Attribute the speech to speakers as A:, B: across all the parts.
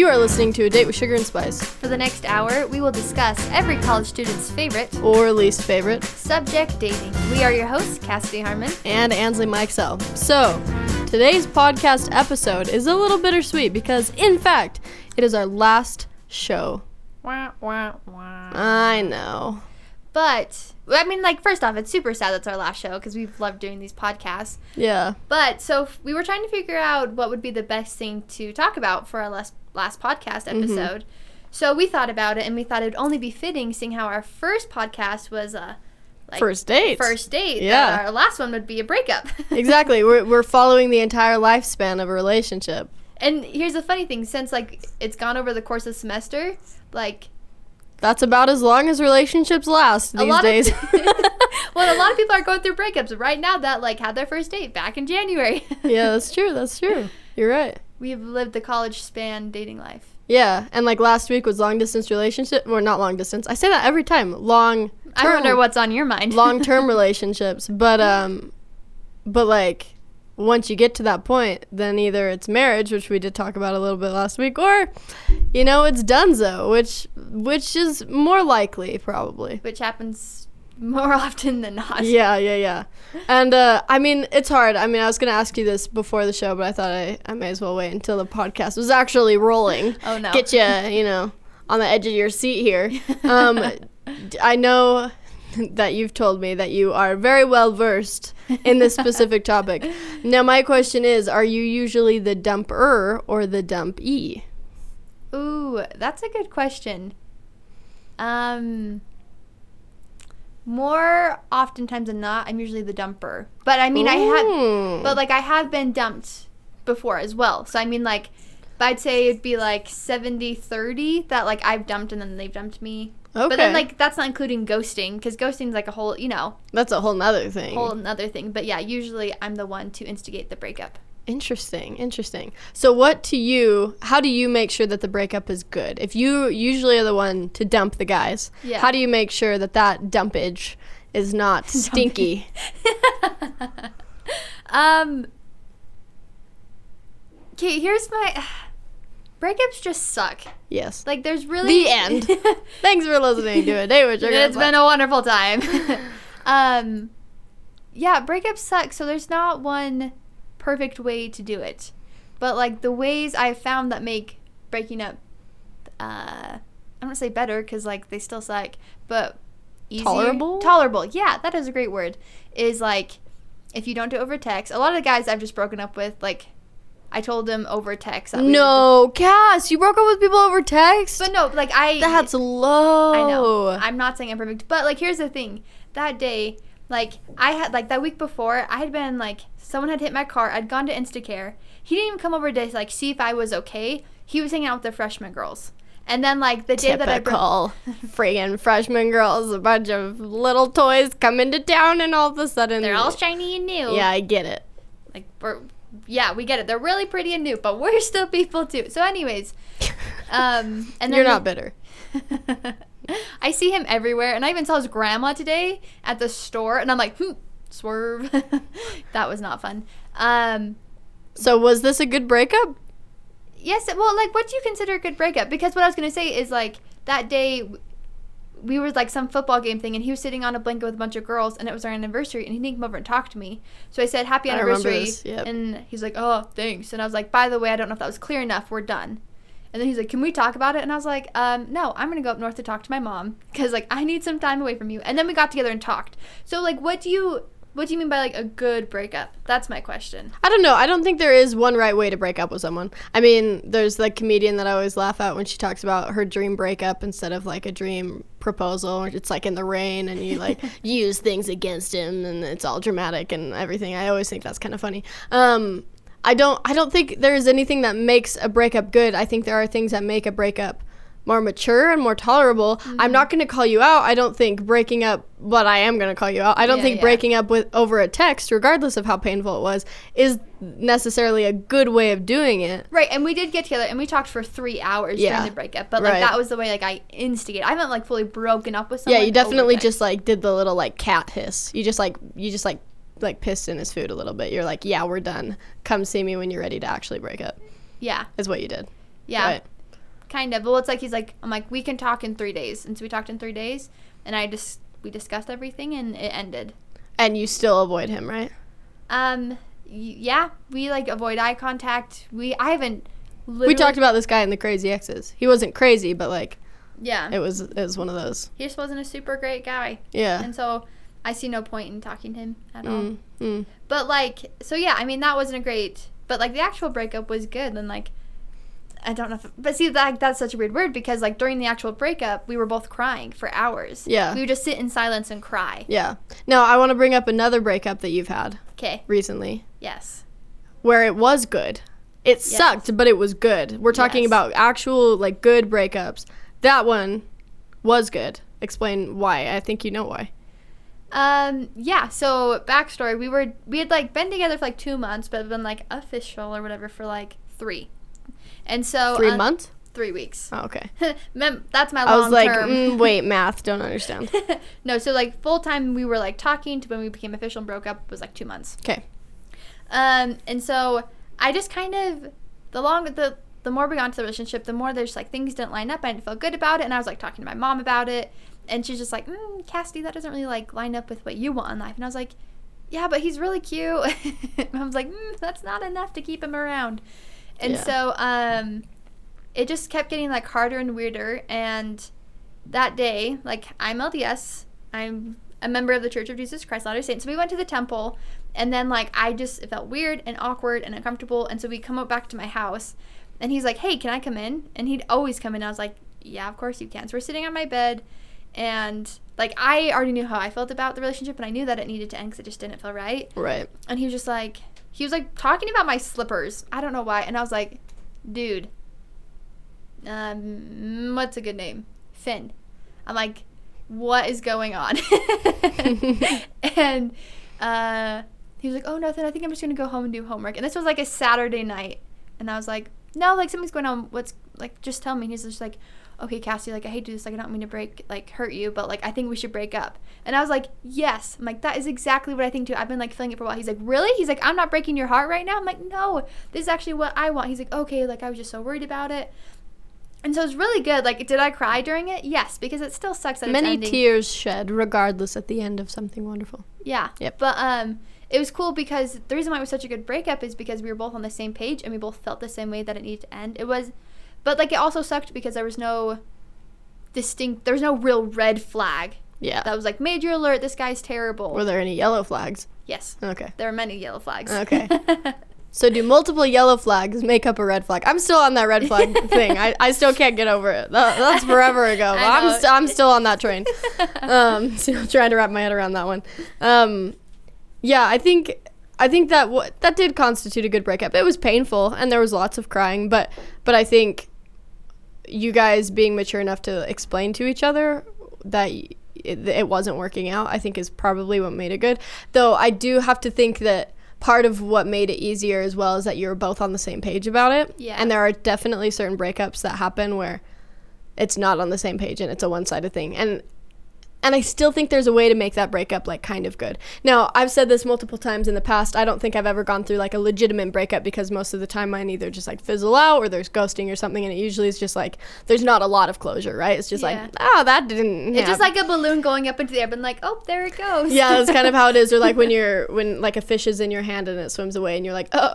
A: You are listening to A Date with Sugar and Spice,
B: For the next hour, we will discuss every college student's favorite
A: or least favorite,
B: subject dating. We are your hosts, Cassidy Harmon.
A: and Ansley Mikesell. So, today's podcast episode is a little bittersweet because, in fact, it is our last show.
B: Wah, wah, wah.
A: I know.
B: But, I mean, like, first off, it's super sad that's our last show because we've loved doing these podcasts.
A: Yeah.
B: But, so we were trying to figure out what would be the best thing to talk about for our last, last podcast mm-hmm. episode. So we thought about it and we thought it would only be fitting seeing how our first podcast was a like,
A: First date.
B: first date.
A: Yeah.
B: our last one would be a breakup.
A: exactly. We're, we're following the entire lifespan of a relationship.
B: And here's the funny thing: since like it's gone over the course of semester, like
A: That's about as long as relationships last
B: a
A: these days.
B: well, a lot of people are going through breakups right now that like had their first date back in January.
A: yeah, that's true. That's true. You're right.
B: We've lived the college span dating life.
A: Yeah, and like last week was long distance relationship, or not long distance. I say that every time. Long.
B: I wonder what's on your mind.
A: long term relationships, but um, but like once you get to that point, then either it's marriage, which we did talk about a little bit last week, or you know it's donezo, which which is more likely probably.
B: which happens more often than not.
A: Yeah, yeah, yeah. And uh, I mean, it's hard. I mean, I was gonna ask you this before the show, but I thought I, I may as well wait until the podcast was actually rolling.
B: Oh no.
A: Get you, you know, on the edge of your seat here. Um, I know that you've told me that you are very well versed in this specific topic. Now, my question is: Are you usually the dumper or the dump e?
B: Ooh, that's a good question. Um, more oftentimes than not, I'm usually the dumper. But I mean, I had,
A: Ooh.
B: but like I have been dumped before as well. So I mean, like, I'd say it'd be like 70 30 that like I've dumped and then they've dumped me.
A: okay,
B: But then like that's not including ghosting because ghosting's like a whole, you know,
A: that's a whole nother thing.
B: whole another thing. But yeah, usually I'm the one to instigate the breakup.
A: Interesting, interesting. So, what to you? How do you make sure that the breakup is good? If you usually are the one to dump the guys,
B: Yeah.
A: how do you make sure that that dumpage is not stinky?
B: um. Okay, here's my breakups. Just suck.
A: yes.
B: Like, there's really
A: The end. Thanks for listening to it. Day with Sugar.
B: it's been a wonderful time. um, yeah, breakups suck. So there's not one perfect way to do it, but like the ways I've found that make breaking up, uh, I don't say better because like they still suck, but easier,
A: Tolerable?
B: Tolerable. Yeah, that is a great word. Is like if you don't do it over text. A lot of the guys I've just broken up with, like I told them over text. that we
A: no, Cass, you broke up with people over text.
B: but no, like I.
A: That's low.
B: I know. I'm not saying I'm perfect, but like here's the thing. That day, like I had like that week before, I had been like someone had hit my car. I'd gone to Instacare. He didn't even come over to like see if I was okay. He was hanging out with the freshman girls. And then like the day that I
A: Typical friggin' freshman girls, a bunch of little toys come into town, and all of a sudden
B: they're all shiny and new.
A: Yeah, I get it.
B: Like we're yeah, we get it. They're really pretty and new, but we're still people too. So anyways, um and then
A: You're not bitter.
B: I see him everywhere, and I even saw his grandma today at the store, and I'm like, hmm, swerve. that was not fun. Um,
A: So, was this a good breakup?
B: yes, well, like, what do you consider a good breakup? Because what I was gonna say is like that day. We were like some football game thing, and he was sitting on a blanket with a bunch of girls, and it was our anniversary, and he didn't come over and talk to me. So I said, "Happy anniversary,"
A: yep.
B: and he's like, "Oh, thanks." And I was like, "By the way, I don't know if that was clear enough. We're done." And then he's like, "Can we talk about it?" And I was like, um, "No, I'm gonna go up north to talk to my mom because like I need some time away from you." And then we got together and talked. So like, what do you what do you mean by like a good breakup? That's my question.
A: I don't know. I don't think there is one right way to break up with someone. I mean, there's the comedian that I always laugh at when she talks about her dream breakup instead of like a dream proposal. It's like in the rain and you like use things against him and it's all dramatic and everything. I always think that's kind of funny. Um, I don't. I don't think there is anything that makes a breakup good. I think there are things that make a breakup more mature and more tolerable.
B: Mm-hmm.
A: I'm not going to call you out. I don't think breaking up, but I am going to call you out. I don't
B: Yeah,
A: think
B: yeah.
A: breaking up with over a text, regardless of how painful it was, is necessarily a good way of doing it.
B: Right, and we did get together and we talked for three hours
A: Yeah.
B: during the breakup. But like
A: Right.
B: that was the way like I instigated. I haven't like fully broken up with
A: Yeah,
B: someone.
A: you definitely just like did the little like cat hiss. You just like you just like like pissed in his food a little bit. You're like, yeah, we're done. Come see me when you're ready to actually break up.
B: yeah,
A: Is what you did.
B: yeah.
A: Right.
B: Kind of. Well, it's like he's like, I'm like, we can talk in three days, and so we talked in three days, and I just we discussed everything, and it ended.
A: And you still avoid him, right?
B: Um, yeah, we like avoid eye contact. We I haven't.
A: We talked about this guy in the Crazy Exes. He wasn't crazy, but like
B: Yeah,
A: it was it was one of those.
B: he just wasn't a super great guy,
A: Yeah.
B: and so I see no point in talking to him at all.
A: Mm, mm.
B: But like, so yeah, I mean that wasn't a great, but like the actual breakup was good, and like, I don't know, if, but see that that's such a weird word because like during the actual breakup, we were both crying for hours.
A: Yeah.
B: we would just sit in silence and cry.
A: Yeah. Now I want to bring up another breakup that you've had
B: Okay.
A: recently,
B: Yes.
A: where it was good. It
B: Yes.
A: sucked, but it was good. We're talking
B: Yes.
A: about actual like good breakups. That one was good. Explain why. I think you know why.
B: Um. Yeah. So backstory: we were we had like been together for like two months, but been like official or whatever for like three. And so
A: Three
B: uh,
A: months.
B: Three weeks.
A: Oh, okay.
B: Mem- that's my
A: I was like, mm, wait, math. Don't understand.
B: no, so like full time we were like talking to when we became official and broke up was like two months.
A: Okay.
B: Um, and so I just kind of the longer the the more we got into the relationship, the more there's like things didn't line up. I didn't feel good about it, and I was like talking to my mom about it, and she's just like, mm, "Cassidy, that doesn't really like line up with what you want in life." And I was like, "Yeah, but he's really cute." I was like, mm, "That's not enough to keep him around." And
A: Yeah.
B: so um, it just kept getting like harder and weirder. And that day, like I'm LDS, I'm a member of the Church of Jesus Christ Latter-day Saints. So we went to the temple, and then like I just it felt weird and awkward and uncomfortable. And so we come up back to my house, and he's like, "Hey, can I come in?" And he'd always come in. I was like, "Yeah, of course you can." So we're sitting on my bed, and like I already knew how I felt about the relationship, and I knew that it needed to end because it just didn't feel right.
A: Right.
B: And he was just like, he was like talking about my slippers. I don't know why. And I was like, dude, um, what's a good name? Finn. I'm like, what is going on? and uh, he was like, oh, nothing. I think I'm just going to go home and do homework. And this was like a Saturday night. And I was like, no, like something's going on. What's like, just tell me. And he's just like, okay, Cassie, like I hate to do this, like I don't mean to break, like hurt you, but like I think we should break up. And I was like, yes. I'm like, that is exactly what I think too. I've been like feeling it for a while. He's like, really? He's like, I'm not breaking your heart right now. I'm like, no, this is actually what I want. He's like, okay, like I was just so worried about it. And so it's really good. Like, did I cry during it? Yes, because it still sucks that
A: Many tears shed, regardless, at the end of something wonderful.
B: Yeah.
A: Yep.
B: But um, it was cool because the reason why it was such a good breakup is because we were both on the same page and we both felt the same way that it needed to end. It was, but like it also sucked because there was no distinct, there was no real red flag
A: Yeah.
B: that was like major alert. This guy's terrible.
A: Were there any yellow flags?
B: yes,
A: Okay.
B: there are many yellow flags.
A: Okay. So do multiple yellow flags make up a red flag? I'm still on that red flag thing. I, I still can't get over it. That, that's forever ago.
B: I
A: I'm st- I'm still on that train. Um, still trying to wrap my head around that one. Um, yeah, I think I think that w- that did constitute a good breakup. It was painful and there was lots of crying, but but I think you guys being mature enough to explain to each other that it, it wasn't working out, I think is probably what made it good. Though I do have to think that part of what made it easier as well is that you were both on the same page about it.
B: Yeah.
A: And there are definitely certain breakups that happen where it's not on the same page and it's a one-sided thing. And and I still think there's a way to make that breakup like kind of good. Now, I've said this multiple times in the past. I don't think I've ever gone through like a legitimate breakup because most of the time mine either just like fizzle out or there's ghosting or something, and it usually is just like there's not a lot of closure, right? It's just
B: Yeah.
A: like, oh, that didn't.
B: It's just like a balloon going up into the air, but like, oh, there it goes.
A: yeah, that's kind of how it is. Or like when you're when like a fish is in your hand and it swims away, and you're like, oh,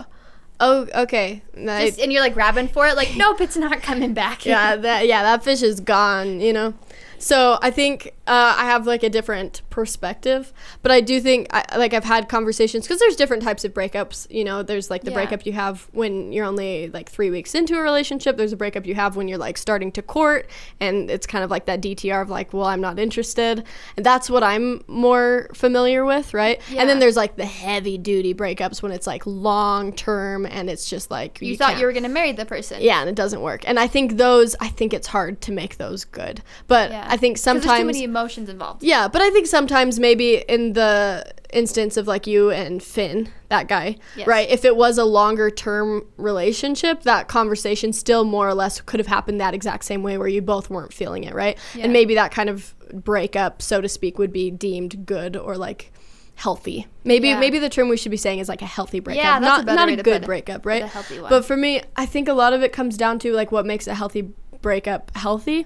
A: oh, okay,
B: Just, and you're like grabbing for it, like, nope, it's not coming back.
A: yeah, that yeah, that fish is gone, you know. So I think uh, I have like a different perspective, but I do think I, like I've had conversations because there's different types of breakups. You know, there's like the
B: Yeah.
A: breakup you have when you're only like three weeks into a relationship. There's a breakup you have when you're like starting to court, and it's kind of like that DTR of like, well, I'm not interested, and that's what I'm more familiar with, right?
B: Yeah.
A: And then there's like the heavy duty breakups when it's like long term and it's just like
B: You, thought
A: can't-
B: you were gonna marry the person.
A: yeah, and it doesn't work. And I think those, I think it's hard to make those good. But
B: Yeah.
A: I think
B: there's too
A: sometimes,
B: many emotions involved.
A: yeah, but I think sometimes maybe in the instance of like you and Finn, that guy,
B: Yes.
A: right? If it was a longer term relationship, that conversation still more or less could have happened that exact same way where you both weren't feeling it, right?
B: Yeah.
A: And maybe that kind of breakup, so to speak, would be deemed good or like healthy. Maybe
B: Yeah.
A: maybe the term we should be saying is like a healthy breakup,
B: Yeah, that's a
A: not not a good breakup, right?
B: a healthy one.
A: But for me, I think a lot of it comes down to like what makes a healthy breakup healthy.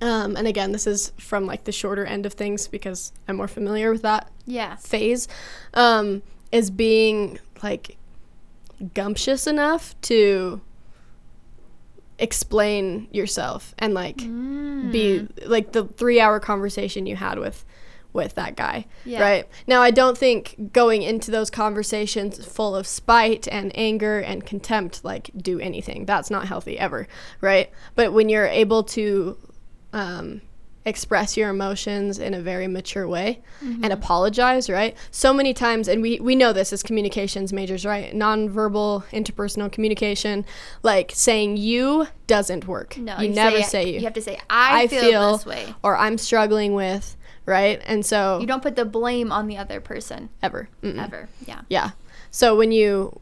A: Um, and again, this is from like the shorter end of things because I'm more familiar with that
B: Yeah.
A: phase. Um, is being like gumptious enough to explain yourself and like
B: Mm.
A: be like the three hour conversation you had with with that guy
B: Yeah.
A: right now i don't think going into those conversations full of spite and anger and contempt like do anything that's not healthy ever right but when you're able to um, express your emotions in a very mature way and apologize right so many times and we we know this as communications majors right nonverbal interpersonal communication like saying you doesn't work
B: No,
A: you, never say,
B: it.
A: you
B: You have to say I, i feel, this way.
A: or I'm struggling with, right? And so
B: You don't put the blame on the other person
A: ever, Mm-mm.
B: ever. Yeah.
A: yeah. So when you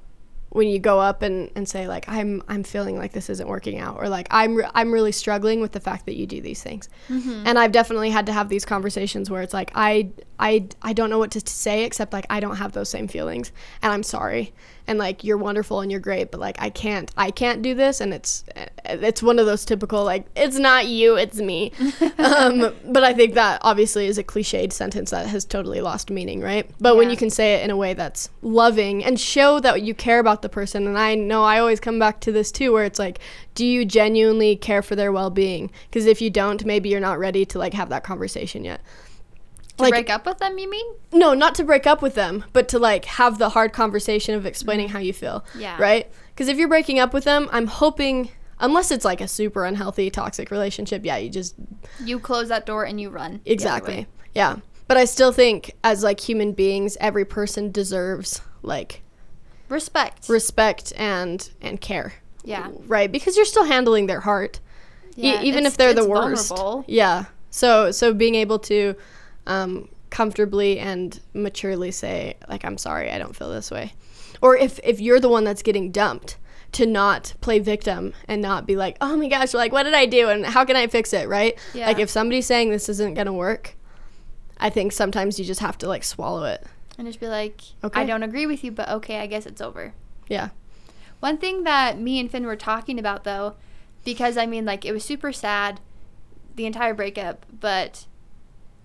A: when you go up and, and say like I'm I'm feeling like this isn't working out or like I'm re- I'm really struggling with the fact that you do these things, mm-hmm. and I've definitely had to have these conversations where it's like I I I don't know what to, to say except like I don't have those same feelings and I'm sorry and like you're wonderful and you're great but like I can't I can't do this and it's it's one of those typical like it's not you it's me. Um, but I think that obviously is a cliched sentence that has totally lost meaning right? But when you can say it in a way that's loving and show that you care about the person and I know I always come back to this too where it's like do you genuinely care for their well-being? Because if you don't maybe you're not ready to like have that conversation yet
B: To
A: Like-
B: break up with them, you mean?
A: no, not to break up with them, but to like have the hard conversation of explaining how you feel.
B: Yeah.
A: Right? Because if you're breaking up with them, I'm hoping, unless it's like a super unhealthy, toxic relationship, yeah, you just
B: You close that door and you run.
A: exactly, yeah. But I still think, as like human beings, every person deserves like
B: Respect.
A: respect and and care.
B: Yeah.
A: Right? Because you're still handling their heart, E-
B: Yeah,
A: even if they're the worst.
B: vulnerable.
A: Yeah. So so being able to um, comfortably and maturely say like I'm sorry, I don't feel this way, or if if you're the one that's getting dumped, to not play victim and not be like oh my gosh, like what did I do and how can I fix it, right?
B: Yeah.
A: Like if somebody's saying this isn't gonna work, I think sometimes you just have to like swallow it.
B: And just be like,
A: Okay.
B: I don't agree with you, but okay, I guess it's over.
A: Yeah.
B: One thing that me and Finn were talking about though, because I mean, like, it was super sad, the entire breakup, but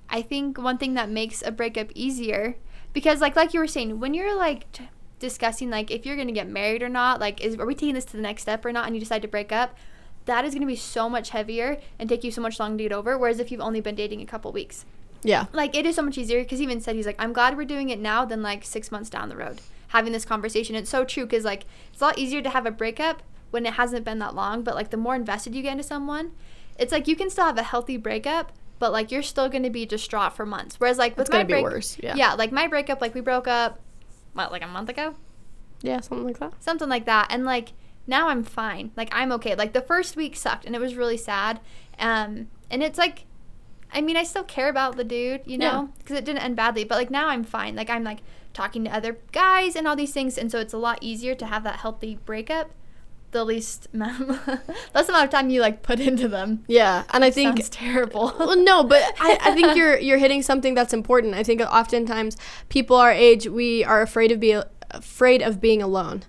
B: I think one thing that makes a breakup easier, because like like you were saying, when you're like t- discussing like if you're gonna get married or not, like is are we taking this to the next step or not, and you decide to break up, that is gonna be so much heavier and take you so much longer to get over. Whereas if you've only been dating a couple weeks,
A: Yeah.
B: like it is so much easier because he even said he's like i'm glad we're doing it now than like six months down the road having this conversation it's so true because like it's a lot easier to have a breakup when it hasn't been that long but like the more invested you get into someone it's like you can still have a healthy breakup but like you're still going to be distraught for months. Whereas like with
A: It's
B: my break-
A: worse, yeah.
B: yeah like my breakup like we broke up what like a month ago?
A: Yeah, something like that.
B: something like that and like now i'm fine. Like i'm okay. Like the first week sucked and it was really sad um and it's like i mean i still care about the dude you know because it didn't end badly but like now i'm fine. Like i'm like talking to other guys and all these things and so it's a lot easier to have that healthy breakup the least amount less amount of time you like put into them
A: Yeah, and I think
B: sounds terrible
A: well, no, but I, I think you're you're hitting something that's important. I think oftentimes people our age we are afraid of be afraid of being alone.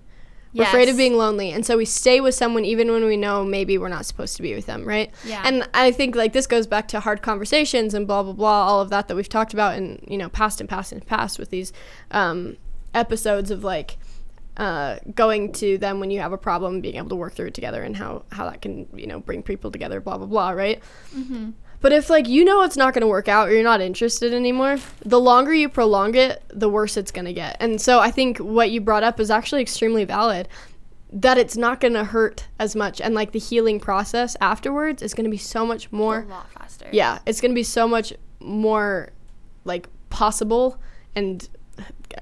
A: We're afraid of being lonely, and so we stay with someone even when we know maybe we're not supposed to be with them, right?
B: Yeah.
A: And I think like this goes back to hard conversations and blah blah blah, all of that that we've talked about in you know past and past and past with these um, episodes of like uh, going to them when you have a problem, being able to work through it together, and how how that can you know bring people together, blah blah blah, right? But if like you know it's not going to work out or you're not interested anymore, the longer you prolong it, the worse it's going to get. And so I think what you brought up is actually extremely valid that it's not going to hurt as much and like the healing process afterwards is going to be so much more a
B: lot faster
A: yeah, it's going to be so much more like possible and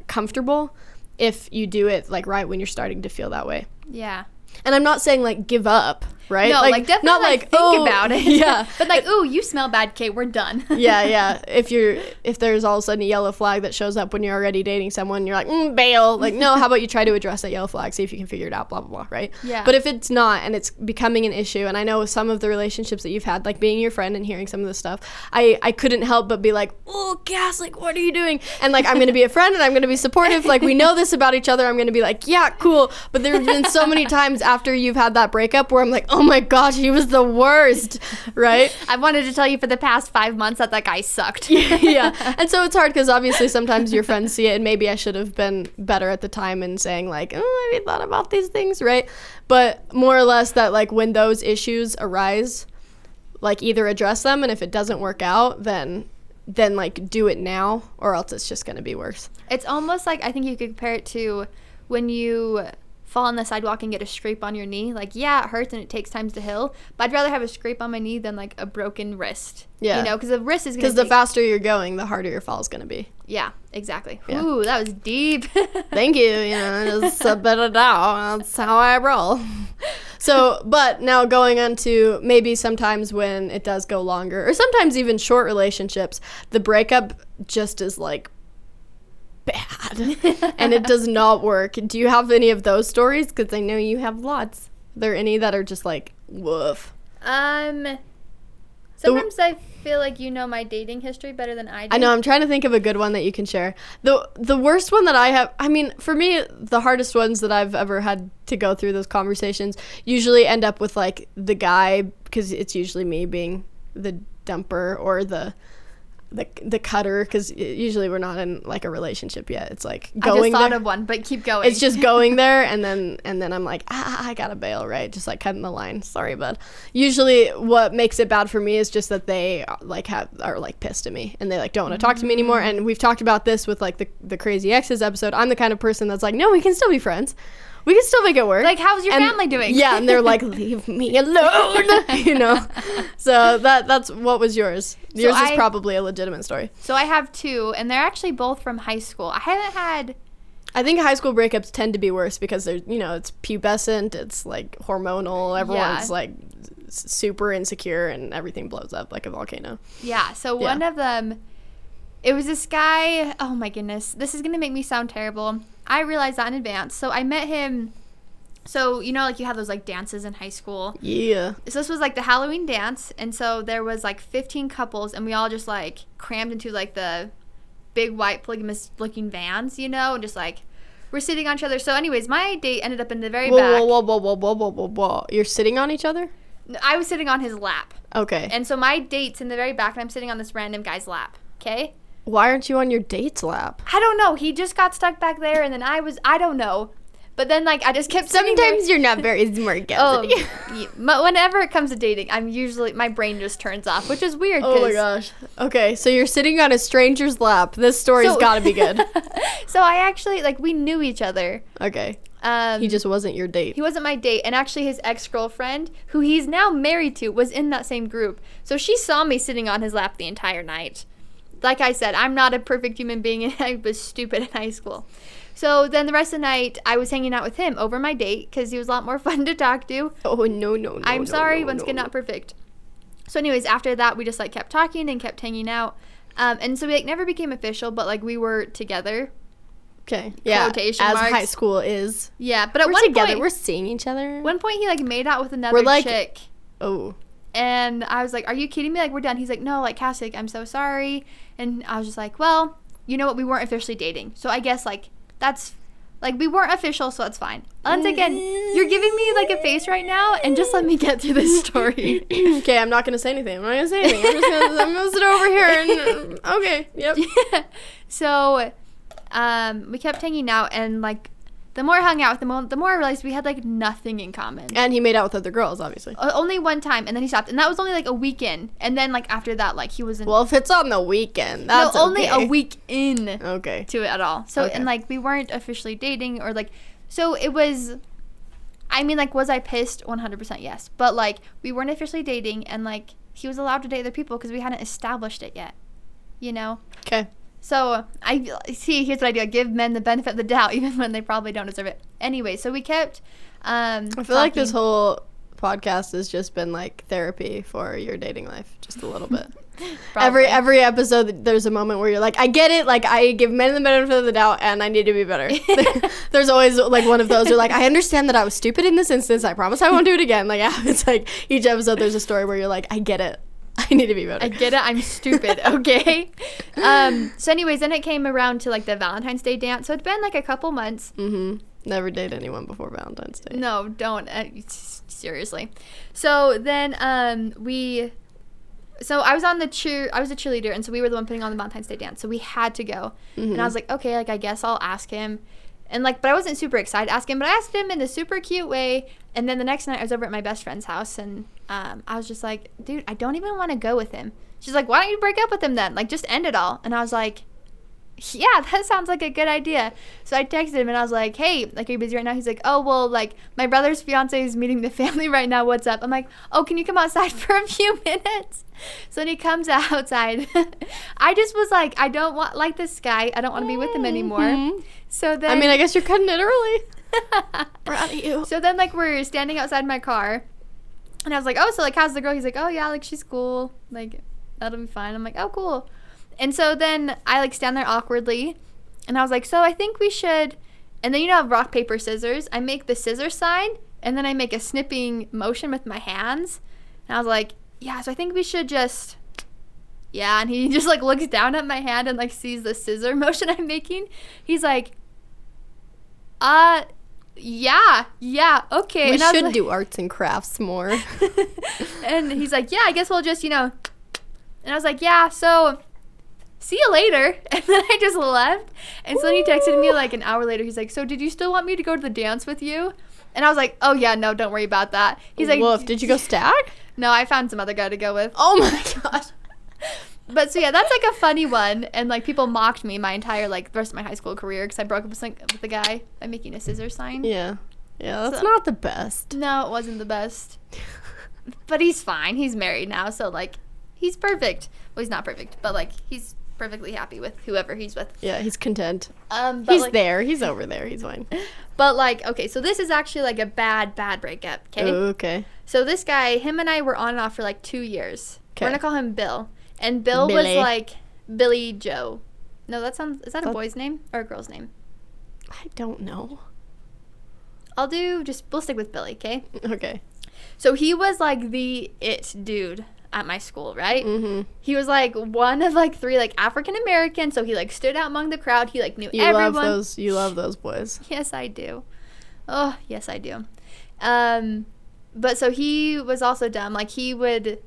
A: comfortable if you do it like right when you're starting to feel that way.
B: yeah
A: And I'm not saying like give up, right?
B: no like, definitely
A: not
B: like,
A: like
B: think
A: "Oh,"
B: about it
A: Yeah.
B: but like ooh you smell bad kate we're done
A: yeah, yeah. If you're if there's all of a sudden a yellow flag that shows up when you're already dating someone, you're like, mm, bail. Like, no, how about you try to address that yellow flag, see if you can figure it out, blah blah blah, right?
B: Yeah.
A: But if it's not and it's becoming an issue, and I know some of the relationships that you've had, like being your friend and hearing some of this stuff, I I couldn't help but be like, oh, Cass, like what are you doing? And like I'm gonna be a friend and I'm gonna be supportive. Like we know this about each other. I'm gonna be like, yeah, cool. But there's been so many times after you've had that breakup where I'm like, oh oh my gosh, he was the worst, right?
B: I wanted to tell you for the past five months that that guy sucked.
A: yeah. And so it's hard because obviously sometimes your friends see it, and maybe I should have been better at the time in saying, like, oh, have you thought about these things, right? But more or less that, like, when those issues arise, like, either address them, and if it doesn't work out, then then like do it now or else it's just going to be worse.
B: It's almost like I think you could compare it to when you fall on the sidewalk and get a scrape on your knee. Like, yeah, it hurts and it takes time to heal, but I'd rather have a scrape on my knee than like a broken wrist.
A: Yeah.
B: You know, because the wrist is going
A: Because the faster you're going, the harder your fall is going to be.
B: Yeah, exactly.
A: Yeah.
B: Ooh, that was deep.
A: Thank you. You know, just a bit of doubt. That's how I roll. So, but now going on to maybe sometimes when it does go longer, or sometimes even short relationships, the breakup just is like bad and it does not work. Do you have any of those stories? Because I know you have lots. Are there any that are just like, woof?
B: um, sometimes I feel like you know my dating history better than I do.
A: I know. I'm trying to think of a good one that you can share. the The worst one that I have, I mean, for me, the hardest ones that I've ever had to go through those conversations usually end up with like the guy because it's usually me being the dumper or the the the cutter because usually we're not in like a relationship yet. It's like going.
B: I just thought
A: there.
B: of one, but keep going.
A: It's just going there and then and then I'm like, ah, I gotta bail, right? Just like cutting the line. Sorry, bud. Usually, what makes it bad for me is just that they like have are like pissed at me and they like don't want to talk to me anymore. And we've talked about this with like the the crazy exes episode. I'm the kind of person that's like, no, we can still be friends. We can still make it work.
B: like, how's your
A: And-
B: family doing?
A: Yeah, and they're like, leave me alone, you know. So that that's what was yours. Yours is probably a legitimate story.
B: So I have two, and they're actually both from high school. I haven't had.
A: I think high school breakups tend to be worse because they're, you know, it's pubescent, it's like hormonal, everyone's
B: Yeah.
A: like super insecure and everything blows up like a volcano.
B: Yeah. So
A: Yeah.
B: one of them, it was this guy. Oh my goodness, this is gonna make me sound terrible. I realized that in advance. So I met him. So you know, like you have those like dances in high school.
A: Yeah.
B: So this was like the Halloween dance, and so there was like 15 couples, and we all just like crammed into like the big white polygamous looking vans, you know, and just like we're sitting on each other. So, anyways, my date ended up in the very
A: Whoa,
B: back.
A: whoa, whoa, whoa, whoa, whoa, whoa, whoa. You're sitting on each other?
B: I was sitting on his lap,
A: Okay.
B: and so my date's in the very back, and I'm sitting on this random guy's lap. Okay.
A: Why aren't you on your date's lap?
B: I don't know. He just got stuck back there, and then I was. I don't know. But then, like, I just kept.
A: Sometimes you're not very smart,
B: Oh, yeah, but whenever it comes to dating, I'm usually my brain just turns off, which is weird.
A: Oh my gosh. Okay, so you're sitting on a stranger's lap. This story's
B: So-
A: gotta be good.
B: so I actually like we knew each other.
A: Okay.
B: Um,
A: He just wasn't your date.
B: he wasn't my date, and actually his ex girlfriend, who he's now married to, was in that same group. So she saw me sitting on his lap the entire night. Like I said, I'm not a perfect human being, and I was stupid in high school. So then the rest of the night, I was hanging out with him over my date because he was a lot more fun to talk to.
A: Oh no no no.
B: I'm
A: no,
B: sorry,
A: no,
B: once
A: no,
B: again, not perfect. So, anyways, after that, we just like kept talking and kept hanging out. Um, and so we like never became official, but like we were together.
A: Okay. Yeah.
B: Quotation
A: as
B: marks.
A: high school is.
B: Yeah, but at
A: we're
B: one
A: together.
B: point,
A: We're seeing each other.
B: one point he like made out with another
A: like-
B: chick.
A: oh.
B: And I was like, "Are you kidding me? Like we're done." He's like, "No, like Cassie, like, I'm so sorry." And I was just like, "Well, you know what? We weren't officially dating, so I guess like that's like we weren't official, so that's fine." Once again, you're giving me like a face right now, and just let me get through this story.
A: okay, I'm not gonna say anything. I'm not gonna say anything. I'm just gonna, I'm gonna sit over here and okay. Yep.
B: so, um, we kept hanging out, and like the more I hung out with him, the more I realized we had like nothing in common.
A: And he made out with other girls, obviously.
B: O- only one time, and then he stopped, and that was only like a weekend. And then like after that, like he was in
A: Well, if it's on the weekend,
B: no,
A: that's
B: only
A: okay.
B: a week in.
A: Okay.
B: to it at all. So
A: Okay.
B: and like we weren't officially dating or like so it was I mean like was I pissed 100% yes. But like we weren't officially dating and like he was allowed to date other people because we hadn't established it yet. You know?
A: Okay.
B: So I see here's what I do. I give men the benefit of the doubt even when they probably don't deserve it. Anyway, so we kept um
A: I feel like this whole podcast has just been like therapy for your dating life, just a little bit. Every every episode, there's a moment where you're like, I get it. Like I give men the benefit of the doubt, and I need to be better. there's always like one of those. You're like, I understand that I was stupid in this instance. I promise I won't do it again. Like yeah, it's like each episode, there's a story where you're like, I get it. I need to be better.
B: I get it. I'm stupid. Okay. um. So, anyways, then it came around to like the Valentine's Day dance. So it's been like a couple months.
A: mm-hmm. Never date anyone before Valentine's Day.
B: No, don't. Uh, seriously. So then um, we. So I was on the cheer. I was a cheerleader, and so we were the one putting on the Valentine's Day dance. So we had to go, and I was like, okay, like I guess I'll ask him, and like, but I wasn't super excited to ask him, but I asked him in a super cute way. And then the next night, I was over at my best friend's house, and um, I was just like, dude, I don't even want to go with him. She's like, why don't you break up with him then? Like, just end it all. And I was like, yeah, that sounds like a good idea. So I texted him and I was like, hey, like, are you busy right now? He's like, oh, well, like, my brother's fiance is meeting the family right now. What's up? I'm like, oh, can you come outside for a few minutes? So then he comes outside. I just was like, I don't want, like, this guy. I don't want to be with him anymore.
A: Mhm.
B: So then.
A: I mean, I guess you're cutting it early. Proud of you.
B: So then, like, we're standing outside my car, and I was like, "Oh, so like, how's the girl?" He's like, "Oh yeah, like she's cool. Like, that'll be fine." I'm like, "Oh, cool." And so then I like stand there awkwardly, and I was like, "So I think we should." And then you know, rock paper scissors. I make the scissor sign, and then I make a snipping motion with my hands, and I was like, "Yeah, so I think we should just." Yeah, and he just like looks down at my hand and like sees the scissor motion I'm making. He's like, uh, yeah, yeah, okay.
A: we
B: and
A: should
B: like-
A: do arts and crafts more.
B: and he's like, yeah, I guess we'll just, you know. And I was like, yeah, so see you later. And then I just left. And so then he texted me like an hour later. He's like, so did you still want me to go to the dance with you? And I was like, oh yeah, no, don't worry about that. He's like,
A: Woof, did you go stag?
B: No, I found some other guy to go with.
A: Oh my god.
B: But so yeah, that's like a funny one, and like people mocked me my entire like the rest of my high school career because I broke up with, like, with the guy by making a scissor sign.
A: Yeah. Yeah, that's
B: So-
A: not the best.
B: No, it wasn't the best. but he's fine. He's married now, so like he's perfect. Well, he's not perfect, but like he's perfectly happy with whoever he's with.
A: Yeah, he's content.
B: Um, but
A: He's
B: like,
A: there. He's over there. He's fine.
B: But like, okay, so this is actually like a bad, bad breakup. Okay.
A: Okay.
B: So this guy, him and I were on and off for like two years. We're gonna call him Bill, and Bill
A: Billy.
B: was like Billy Joe. No, that sounds. Is that a boy's name or a girl's name?
A: I don't know.
B: I'll do just. We'll stick with Billy. Okay.
A: Okay.
B: So he was like the it dude at my school, right?
A: Mm-hmm.
B: He was like one of like three like African American, so he like stood out among the crowd. He like knew
A: You
B: everyone.
A: love those. You love those boys.
B: Yes, I do. Oh, yes, I do. Um, but so he was also dumb. Like he would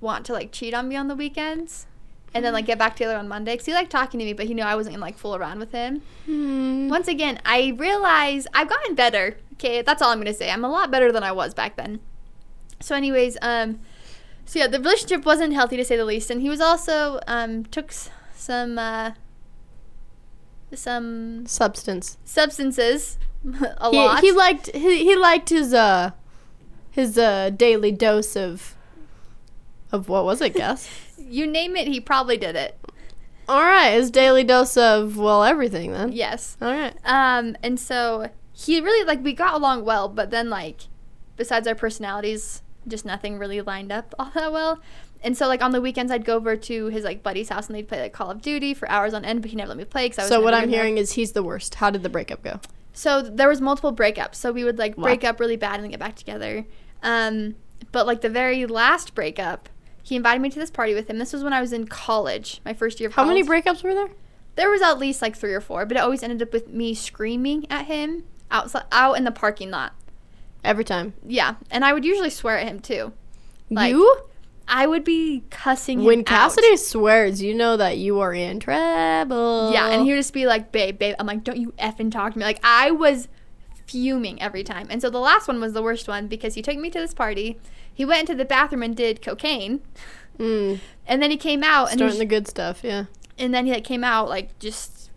B: want to like cheat on me on the weekends, and then like get back together on Monday. Cause he liked talking to me, but he knew I wasn't gonna like fool around with him.
A: Hmm.
B: Once again, I realize I've gotten better. Okay, that's all I'm gonna say. I'm a lot better than I was back then. So, anyways, um, so yeah, the relationship wasn't healthy to say the least, and he was also um took s- some uh some
A: Substance.
B: substances a
A: He,
B: lot.
A: he liked he, he liked his uh his uh daily dose of of what was it, guess?
B: you name it, he probably did it.
A: All right, his daily dose of well everything then.
B: Yes.
A: All right.
B: Um, and so he really like we got along well, but then like besides our personalities, just nothing really lined up all that well. And so like on the weekends, I'd go over to his like buddy's house and they'd play like Call of Duty for hours on end, but he never let me play because I was.
A: So what I'm
B: good enough.
A: hearing is he's the worst. How did the breakup go?
B: So there was multiple breakups. So we would like
A: Wow.
B: break up really bad and then get back together. Um, but like the very last breakup, he invited me to this party with him. This was when I was in college, my first year of college.
A: How many breakups were there?
B: There was at least like three or four, but it always ended up with me screaming at him outside, out in the parking lot.
A: Every time.
B: Yeah, and I would usually swear at him too. Like,
A: you?
B: I would be cussing him
A: When
B: out.
A: Cassidy swears, you know that you are in trouble.
B: Yeah, and he would just be like, "Babe, babe." I'm like, "Don't you effing talk to me!" Like I was fuming every time. And so the last one was the worst one because he took me to this party. He went into the bathroom and did cocaine,
A: Mm,
B: and then he came out and
A: starting the good stuff. Yeah.
B: and then he like came out like just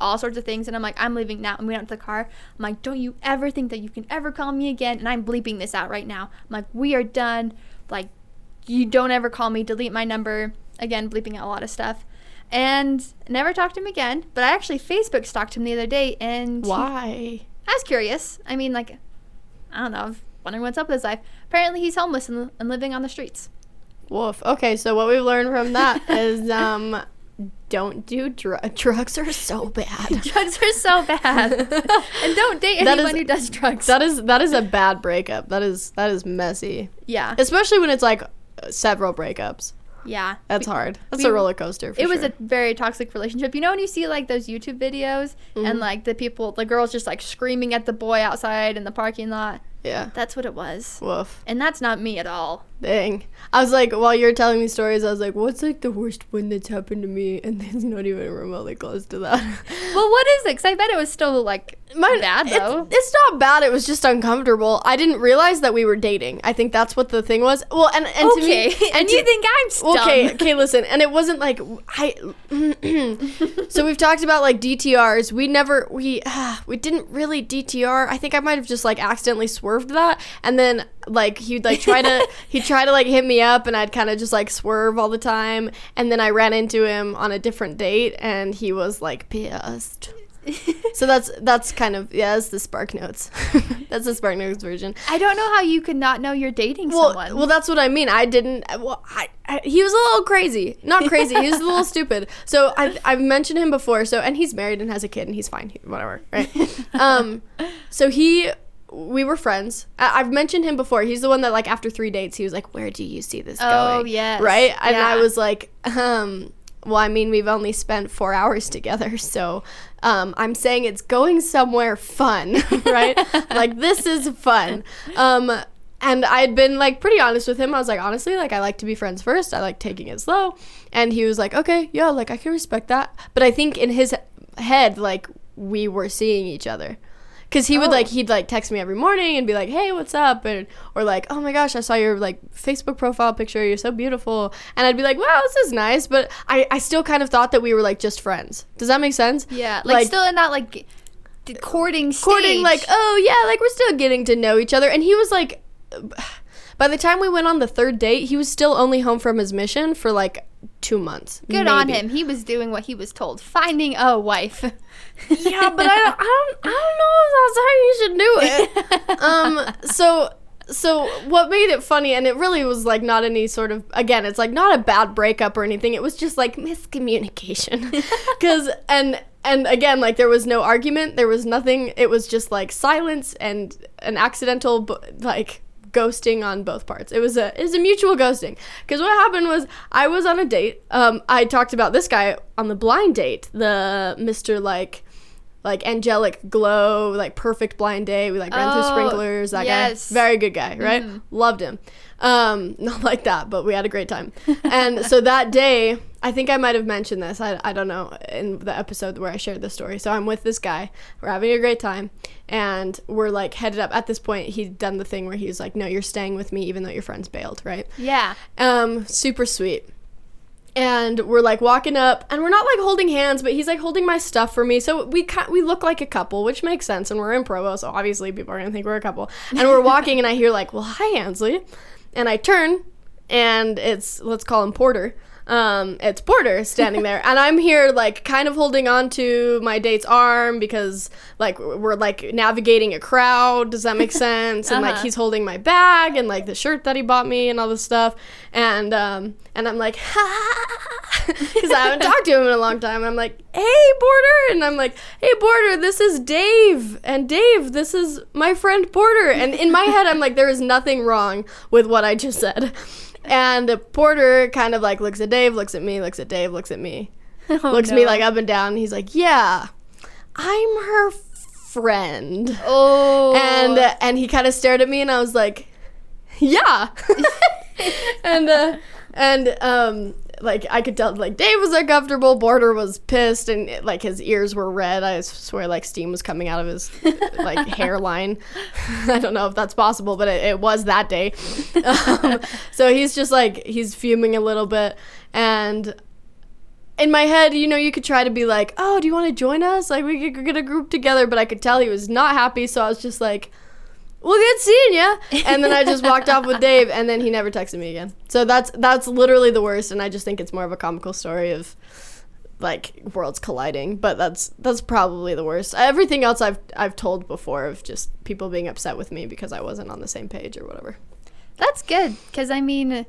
B: all sorts of things and i'm like i'm leaving now and we went to the car. I'm like don't you ever think that you can ever call me again? And i'm bleeping this out right now. I'm like we are done. Like you don't ever call me. Delete my number. Again bleeping out a lot of stuff. And never talked to him again but i actually facebook stalked him the other day and
A: Why?
B: i was curious. I mean like i don't know i was wondering what's up with his life. Apparently he's homeless and, and living on the streets.
A: Woof. Okay, so what we've learned from that is um, don't do drugs. Drugs are so bad.
B: drugs are so bad and don't date
A: That
B: anyone
A: is-
B: who does drugs
A: That is that is a bad breakup. That is that is messy,
B: yeah
A: especially when it's like several breakups.
B: Yeah.
A: That's hard. That's
B: we-
A: a roller coaster. For
B: it was a very toxic relationship. You know when you see like those YouTube videos
A: Mm-hmm.
B: and like the people, the girls just like screaming at the boy outside in the parking lot.
A: yeah.
B: That's what it was.
A: Woof.
B: And that's not me at all.
A: Dang. I was like, while you were telling me stories, I was like, what's like the worst one that's happened to me? And it's not even remotely close to that.
B: Well, what is it? Because I bet it was still like
A: Mine,
B: bad though.
A: It's, not bad. It was just uncomfortable. I didn't realize that we were dating. I think that's what the thing was. Well, and, and
B: okay.
A: to me,
B: and
A: to-
B: you think I'm dumb?
A: Okay, okay, listen. And it wasn't like I. so we've talked about like DTRs. We never we we didn't really DTR. I think I might have just like accidentally swerved that, and then like he'd like try to he'd try to like hit me up, and I'd kind of just like swerve all the time, and then I ran into him on a different date, and he was like pissed. So that's that's kind of yeah, that's the Spark Notes. that's the Spark Notes version.
B: I don't know how you could not know you're dating
A: Well,
B: someone.
A: well, that's what I mean. I didn't. Well, I, I he was a little crazy. Not crazy. he was a little stupid. So I've I've mentioned him before. So and he's married and has a kid and he's fine. He- whatever. Right. um. So he. We were friends. I, I've mentioned him before. He's the one that like after three dates, he was like, "Where do you see this
B: Oh,
A: going?"
B: Oh yes.
A: Right. And I was like, um. Well, I mean, we've only spent four hours together, so um, I'm saying it's going somewhere fun, right? like this is fun. Um, and I'd been like pretty honest with him. I was like, honestly, like I like to be friends first. I like taking it slow. And he was like, okay, yeah, like I can respect that. But I think in his head, like we were seeing each other. Cause he would
B: Oh.
A: like he'd like text me every morning and be like, "Hey, what's up?" and or like, "Oh my gosh, I saw your like Facebook profile picture. You're so beautiful." And I'd be like, "Wow, this is nice," but I I still kind of thought that we were like just friends. Does that make sense?
B: yeah, like, still in that like courting stage.
A: courting like oh yeah like we're still getting to know each other and he was like by the time we went on the third date he was still only home from his mission for like two months
B: Good on him. He was doing what he was told. Finding a wife.
A: yeah but I don't, I don't i don't know if that's how you should do it um so so what made it funny and it really was like not any sort of again it's like not a bad breakup or anything it was just like miscommunication because and and again like there was no argument there was nothing it was just like silence and an accidental like ghosting on both parts it was a it was a mutual ghosting because what happened was i was on a date um i talked about this guy on the blind date the mr like like angelic glow, like perfect blind day. We like ran through
B: Oh,
A: sprinklers. That
B: yes.
A: guy, very good guy, right? Loved him. Um, not like that, but we had a great time. and so that day, I think I might have mentioned this. I, I don't know in the episode where I shared this story. So I'm with this guy. We're having a great time, and we're like headed up. At this point, he'd done the thing where he was like, "No, you're staying with me, even though your friends bailed." Right?
B: yeah.
A: Um, super sweet. And we're like walking up, and we're not like holding hands, but he's like holding my stuff for me. So we ca- we look like a couple, which makes sense. And we're in Provo, so obviously people are gonna think we're a couple. And we're walking, and I hear like, "Well, hi, Ansley," and I turn, and it's let's call him Porter. Um, it's Porter standing there, and I'm here like kind of holding on to my date's arm because like we're like navigating a crowd. Does that make sense? And like
B: Uh-huh.
A: he's holding my bag and like the shirt that he bought me and all this stuff, and um, and I'm like, because I haven't talked to him in a long time. And I'm like, hey Porter, and I'm like, hey Porter, this is Dave, and Dave, this is my friend Porter, and in my head I'm like, there is nothing wrong with what I just said. And Porter kind of like looks at Dave, looks at me, looks at Dave, looks at me,
B: Oh,
A: looks at me like up and down. And he's like, "Yeah, I'm her friend."
B: Oh.
A: And uh, and he kind of stared at me, and I was like, "Yeah." and uh, and um, like I could tell, like Dave was uncomfortable. Porter was pissed, and like his ears were red. I swear, like steam was coming out of his like hairline. I don't know if that's possible, but it, it was that day. Um, so he's just like he's fuming a little bit, and in my head, you know, you could try to be like, "Oh, do you want to join us? Like, we could get a group together." But I could tell he was not happy, so I was just like, "Well, good seeing ya." And then I just walked off with Dave, and then he never texted me again. So that's that's literally the worst, and I just think it's more of a comical story of like worlds colliding. But that's that's probably the worst. Everything else I've I've told before of just people being upset with me because I wasn't on the same page or whatever.
B: That's good, because I mean,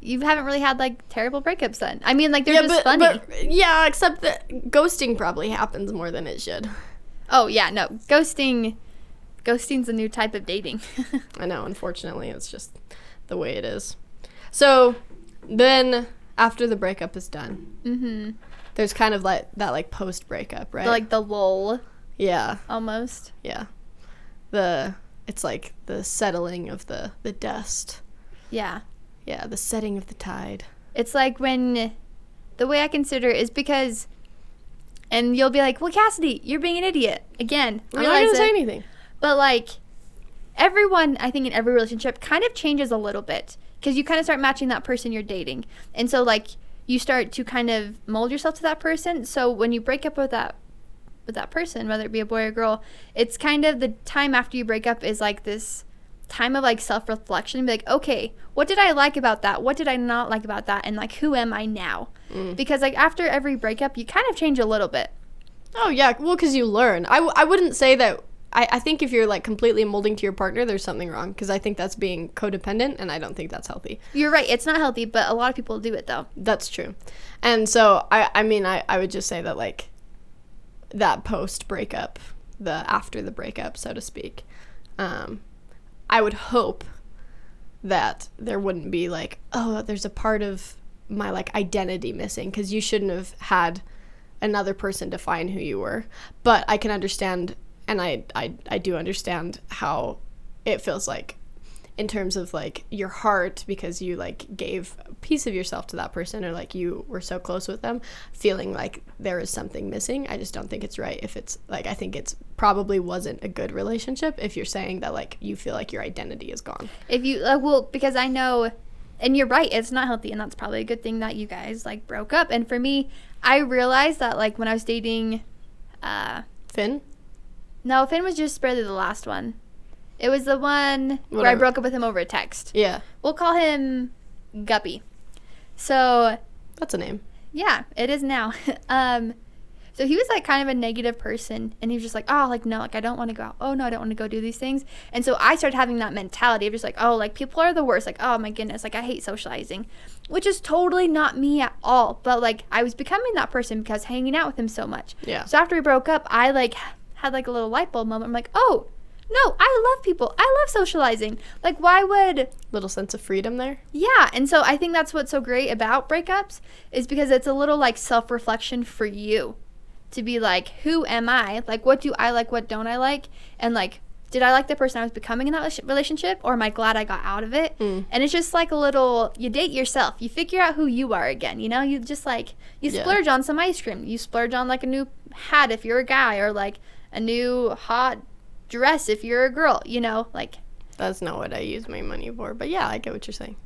B: you haven't really had like terrible breakups then. I mean, like they're just funny.
A: but yeah, except that ghosting probably happens more than it should.
B: oh yeah, no, ghosting. Ghosting's a new type of dating.
A: I know, unfortunately, it's just the way it is. So, then after the breakup is done,
B: Mm-hmm.
A: there's kind of like that like post breakup, right?
B: Like the lull,
A: yeah,
B: almost.
A: yeah. The it's like the settling of the the dust.
B: Yeah.
A: Yeah, the setting of the tide.
B: It's like when the way I consider it is because, and you'll be like, "Well, Cassidy, you're being an idiot again."
A: I'm not gonna say anything.
B: But like, everyone, I think in every relationship, kind of changes a little bit because you kind of start matching that person you're dating, and so like you start to kind of mold yourself to that person. So when you break up with that with that person, whether it be a boy or girl, it's kind of the time after you break up is like this time of like self reflection. Be like, okay, what did I like about that? What did I not like about that? And like, who am I now?
A: Mm.
B: Because like after every breakup, you kind of change a little bit.
A: Oh yeah, well, because you learn. I, w- I wouldn't say that. I, I think if you're like completely molding to your partner, there's something wrong. Because I think that's being codependent, and I don't think that's healthy.
B: You're right. It's not healthy, but a lot of people do it though.
A: That's true. And so I I mean I, I would just say that like that post breakup, the after the breakup, so to speak, um, I would hope that there wouldn't be like, oh, there's a part of my like identity missing because you shouldn't have had another person define who you were. But I can understand and I I, I do understand how it feels like in terms of like your heart because you like gave a piece of yourself to that person or like you were so close with them feeling like there is something missing. I just don't think it's right if it's like i think it's probably wasn't a good relationship if you're saying that like you feel like your identity is gone.
B: If you uh, well, because I know, and you're right, it's not healthy, and that's probably a good thing that you guys like broke up. And for me, I realized that like when I was dating, uh,
A: finn
B: no, Finn was just barely the last one. It was the one where I broke up with him over a text.
A: yeah
B: We'll call him Guppy. So
A: that's a name
B: yeah, it is now. um, so he was like kind of a negative person, and he was just like, oh, like no, like I don't want to go out. Oh no, I don't want to go do these things. And so I started having that mentality of just like, oh, like people are the worst. Like oh my goodness, like I hate socializing, which is totally not me at all. But like I was becoming that person because hanging out with him so much.
A: Yeah.
B: So after we broke up, I like had like a little light bulb moment. I'm like, oh. No, I love people. I love socializing. Like, why would
A: little sense of freedom there
B: yeah, and so I think that's what's so great about breakups is because it's a little like self reflection for you to be like, who am I? Like, what do I like? What don't I like? And like, did I like the person I was becoming in that relationship, or am I glad I got out of it?
A: Mm.
B: And it's just like a little, you date yourself. You figure out who you are again. You know, you just like you
A: Yeah.
B: splurge on some ice cream. You splurge on like a new hat if you're a guy, or like a new hot dress if you're a girl. You know, like
A: that's not what i use my money for but yeah i get what you're saying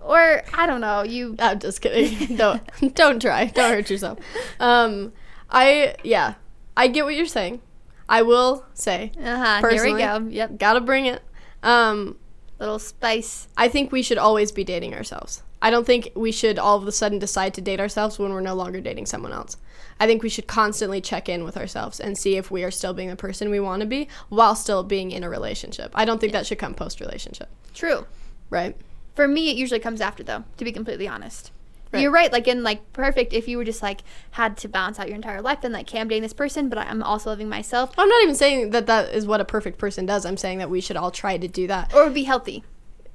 B: or I don't know, you
A: I'm just kidding. don't don't try. Don't hurt yourself. Um, I yeah, I get what you're saying. I will say,
B: Uh-huh. Here we go. Yep.
A: gotta bring it. Um,
B: Little spice.
A: I think we should always be dating ourselves. I don't think we should all of a sudden decide to date ourselves when we're no longer dating someone else. I think we should constantly check in with ourselves and see if we are still being the person we want to be while still being in a relationship. I don't think that should come post relationship,
B: True.
A: right?
B: For me, it usually comes after, though, to be completely honest.
A: Right.
B: You're right. Like, in, like, perfect if you were just, like, had to balance out your entire life, then, like, okay, I'm dating this person, but I'm also living myself.
A: I'm not even saying that that is what a perfect person does. I'm saying that we should all try to do that.
B: Or be healthy.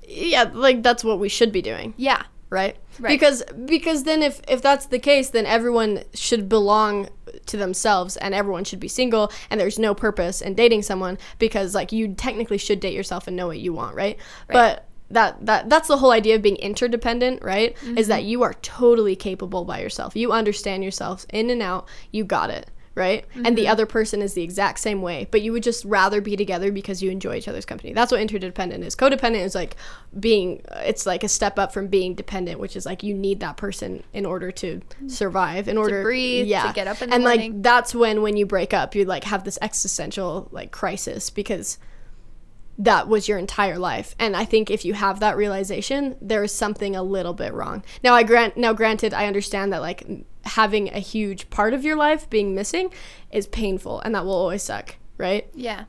A: Yeah, like that's what we should be doing.
B: Yeah.
A: right?
B: Right.
A: Because because then if if that's the case, then everyone should belong to themselves and everyone should be single and there's no purpose in dating someone because like you technically should date yourself and know what you want, right? But that that that's the whole idea of being interdependent, right? Is that mm-hmm. you are totally capable by yourself. You understand yourself in and out. You got it. Right? And the mm-hmm. other person is the exact same way, but you would just rather be together because you enjoy each other's company. That's what interdependent is. Codependent is like being, it's like a step up from being dependent, which is like you need that person in order to mm-hmm. survive, in order to
B: breathe, yeah. to get up in the
A: and
B: morning.
A: like that's when when you break up, you like have this existential like crisis because that was your entire life. And i think if you have that realization there is something a little bit wrong. Now i grant now granted i understand that like having a huge part of your life being missing is painful and that will always suck right?
B: Yeah.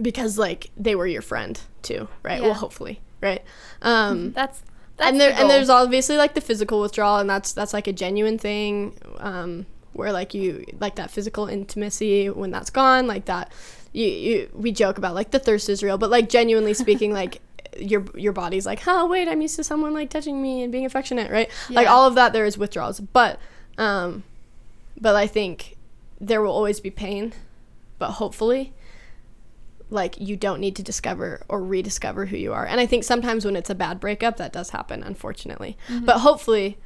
A: because like they were your friend too right?
B: Yeah.
A: well hopefully right? Um
B: That's, that's
A: and there
B: the
A: and there's obviously like the physical withdrawal and that's that's like a genuine thing um where like you like that physical intimacy when that's gone like that you, you we joke about like the thirst is real but like genuinely speaking like your your body's like, oh wait, I'm used to someone like touching me and being affectionate, right? Like all of that, there is withdrawals, but um, but I think there will always be pain, but hopefully, like you don't need to discover or rediscover who you are. And I think sometimes when it's a bad breakup, that does happen, unfortunately. But hopefully,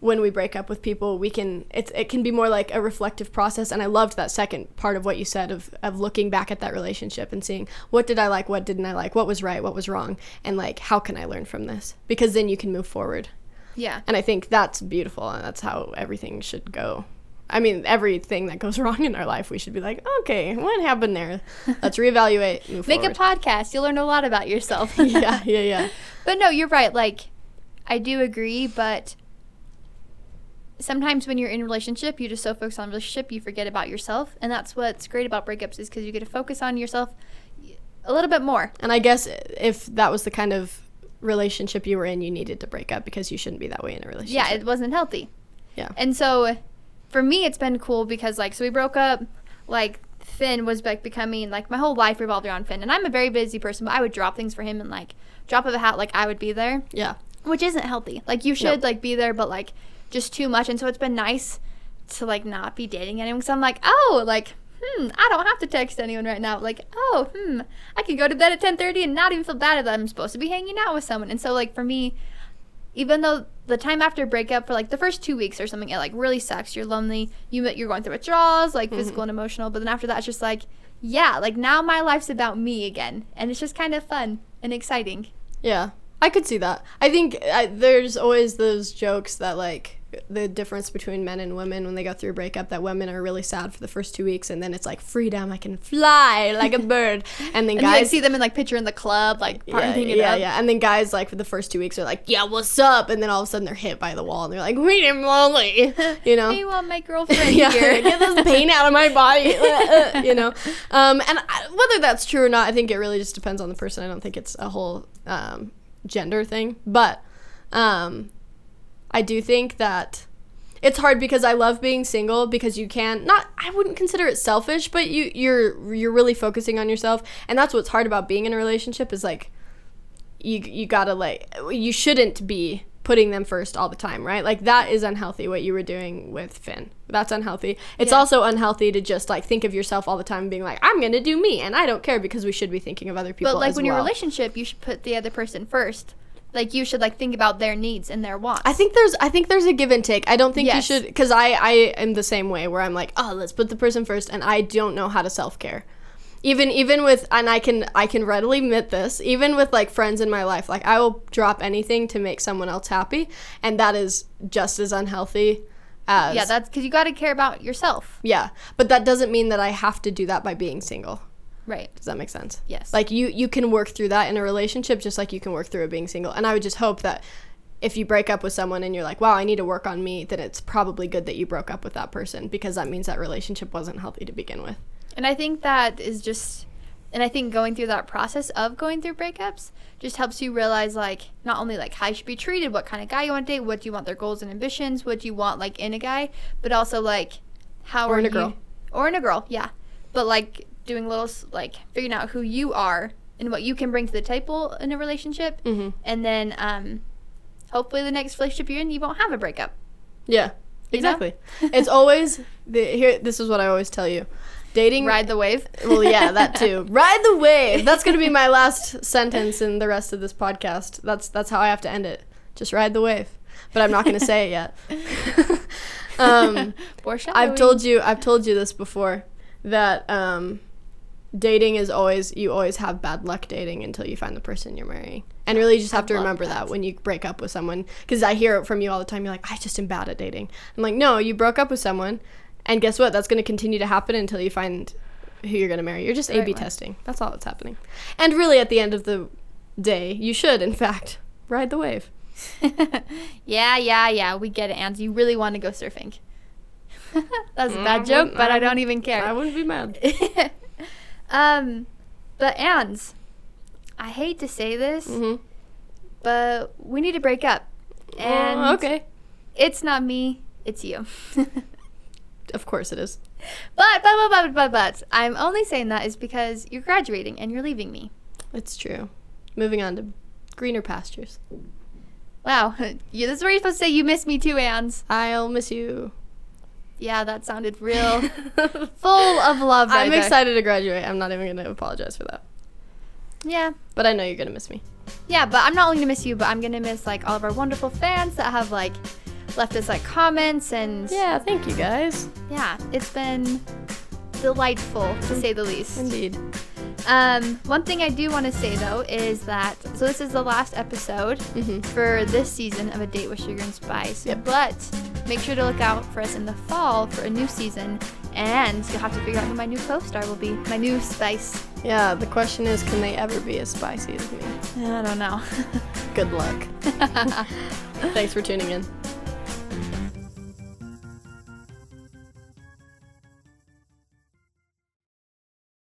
A: when we break up with people, we can it's it can be more like a reflective process. And I loved that second part of what you said of of looking back at that relationship and seeing what did I like, what didn't I like, what was right, what was wrong, and like how can I learn from this? Because then you can move forward.
B: Yeah.
A: And I think that's beautiful, and that's how everything should go. I mean, everything that goes wrong in our life, we should be like, okay, what happened there? Let's reevaluate, move
B: Make a podcast. You'll learn a lot about yourself.
A: yeah, yeah, yeah.
B: But no, you're right. Like, I do agree, but sometimes when you're in a relationship, you just so focus on relationship, you forget about yourself. And that's what's great about breakups is because you get to focus on yourself a little bit more.
A: And I guess if that was the kind of relationship you were in, you needed to break up because you shouldn't be that way in a relationship.
B: Yeah, it wasn't healthy.
A: Yeah.
B: And so for me, it's been cool because, like, so we broke up, like, Finn was like becoming like my whole life revolved around Finn, and I'm a very busy person, but I would drop things for him and like drop of a hat, like I would be there.
A: yeah.
B: which isn't healthy. Like you should like be there, but like just too much. And so it's been nice to like not be dating anyone. Because I'm like, oh, like hmm, I don't have to text anyone right now. Like oh, hmm, I can go to bed at 10:30 and not even feel bad that I'm supposed to be hanging out with someone. And so like for me, even though the time after breakup for like the first two weeks or something, it like really sucks. You're lonely. You you're going through withdrawals, like physical and emotional. But then after that, it's just like. Yeah, like now my life's about me again, and it's just kind of fun and exciting.
A: Yeah. I could see that. I think I, there's always those jokes that like the difference between men and women when they go through a breakup that women are really sad for the first two weeks and then it's like freedom I can fly like a bird and then
B: And you like
A: guys
B: see them in like picture in the club, like
A: yeah,
B: partying it
A: yeah,
B: up.
A: yeah. And then guys like for the first two weeks are like, yeah, what's up? And then all of a sudden they're hit by the wall and they're like, wait, I'm lonely, you know?
B: Hey, well, my girlfriend
A: yeah,
B: here.
A: get this pain out of my body, you know. Um, and I, whether that's true or not, I think it really just depends on the person. I don't think it's a whole um, gender thing, but um, I do think that it's hard because I love being single because you can not. I wouldn't consider it selfish, but you you're you're really focusing on yourself, and that's what's hard about being in a relationship is like you you gotta like you shouldn't be putting them first all the time right like that is unhealthy what you were doing with finn that's unhealthy it's
B: Yeah.
A: also unhealthy to just like think of yourself all the time being like i'm gonna do me and i don't care because we should be thinking of other people
B: But like when you're in a relationship, you should put the other person first. Like you should like think about their needs and their wants.
A: I think there's I think there's a give and take. I don't think
B: Yes.
A: you should because I I am the same way where I'm like oh let's put the person first and I don't know how to self care. Even even with and I can I can readily admit this even with like friends in my life like I will drop anything to make someone else happy and that is just as unhealthy as
B: yeah, that's because you got to care about yourself.
A: yeah but that doesn't mean that I have to do that by being single.
B: Right.
A: Does that make sense?
B: Yes.
A: Like you you can work through that in a relationship just like you can work through it being single. And I would just hope that if you break up with someone and you're like, "Wow, I need to work on me," then it's probably good that you broke up with that person because that means that relationship wasn't healthy to begin with.
B: And I think that is just, and I think going through that process of going through breakups just helps you realize like not only like how you should be treated, what kind of guy you want to date, what do you want their goals and ambitions, what do you want like in a guy, but also like how
A: Or
B: are
A: in a
B: you-
A: girl.
B: or in a girl, yeah. But like doing little like figuring out who you are and what you can bring to the table in a relationship,
A: Mhm.
B: and then um, hopefully the next relationship you're in, you won't have a breakup.
A: Yeah.
B: You know?
A: Exactly. it's always the here this is what I always tell you. Dating
B: Ride the wave.
A: Well, yeah, that too. Ride the wave. That's going to be my last sentence in the rest of this podcast. That's that's how I have to end it. Just ride the wave. But I'm not going to say it yet. um, I've told you I've told you this before that um, dating is always you always have bad luck dating until you find the person you're marrying. And really you just have to remember that.
B: that.
A: when you break up with someone cuz I hear it from you all the time you're like I just am bad at dating. I'm like no, you broke up with someone and guess what? That's going to continue to happen until you find who you're going to marry. You're just
B: right
A: A/B
B: one.
A: testing. That's all that's happening. And really at the end of the day, you should in fact ride the wave.
B: yeah, yeah, yeah. We get it, Ans. You really want to go surfing. That's a
A: Mm,
B: bad joke,
A: wouldn't-
B: but
A: I
B: I don't even care.
A: I wouldn't be mad.
B: Um, but Ans, I hate to say this,
A: Mhm.
B: but we need to break up. And
A: Oh, okay.
B: it's not me, it's you.
A: Of course it is.
B: but, but, but, but, but, but, I'm only saying that is because you're graduating and you're leaving me.
A: It's true. Moving on to greener pastures.
B: Wow. This is where you're supposed to say you miss me too, Ans.
A: I'll miss you.
B: Yeah, that sounded real full of love right
A: I'm
B: there.
A: excited to graduate. I'm not even going to apologize for that.
B: Yeah.
A: But I know you're going to miss me.
B: Yeah, but I'm not only gonna miss you, but I'm gonna miss like all of our wonderful fans that have like left us like comments and
A: Yeah, thank you guys.
B: yeah, it's been delightful to say the least.
A: Indeed.
B: Um, one thing I do want to say though is that so this is the last episode
A: Mhm.
B: for this season of A Date with Sugar and Spice.
A: Yep.
B: But make sure to look out for us in the fall for a new season, and you'll have to figure out who my new co-star will be, my new Spice.
A: Yeah, the question is can they ever be as spicy as me?
B: I don't know.
A: Good luck. Thanks for tuning in.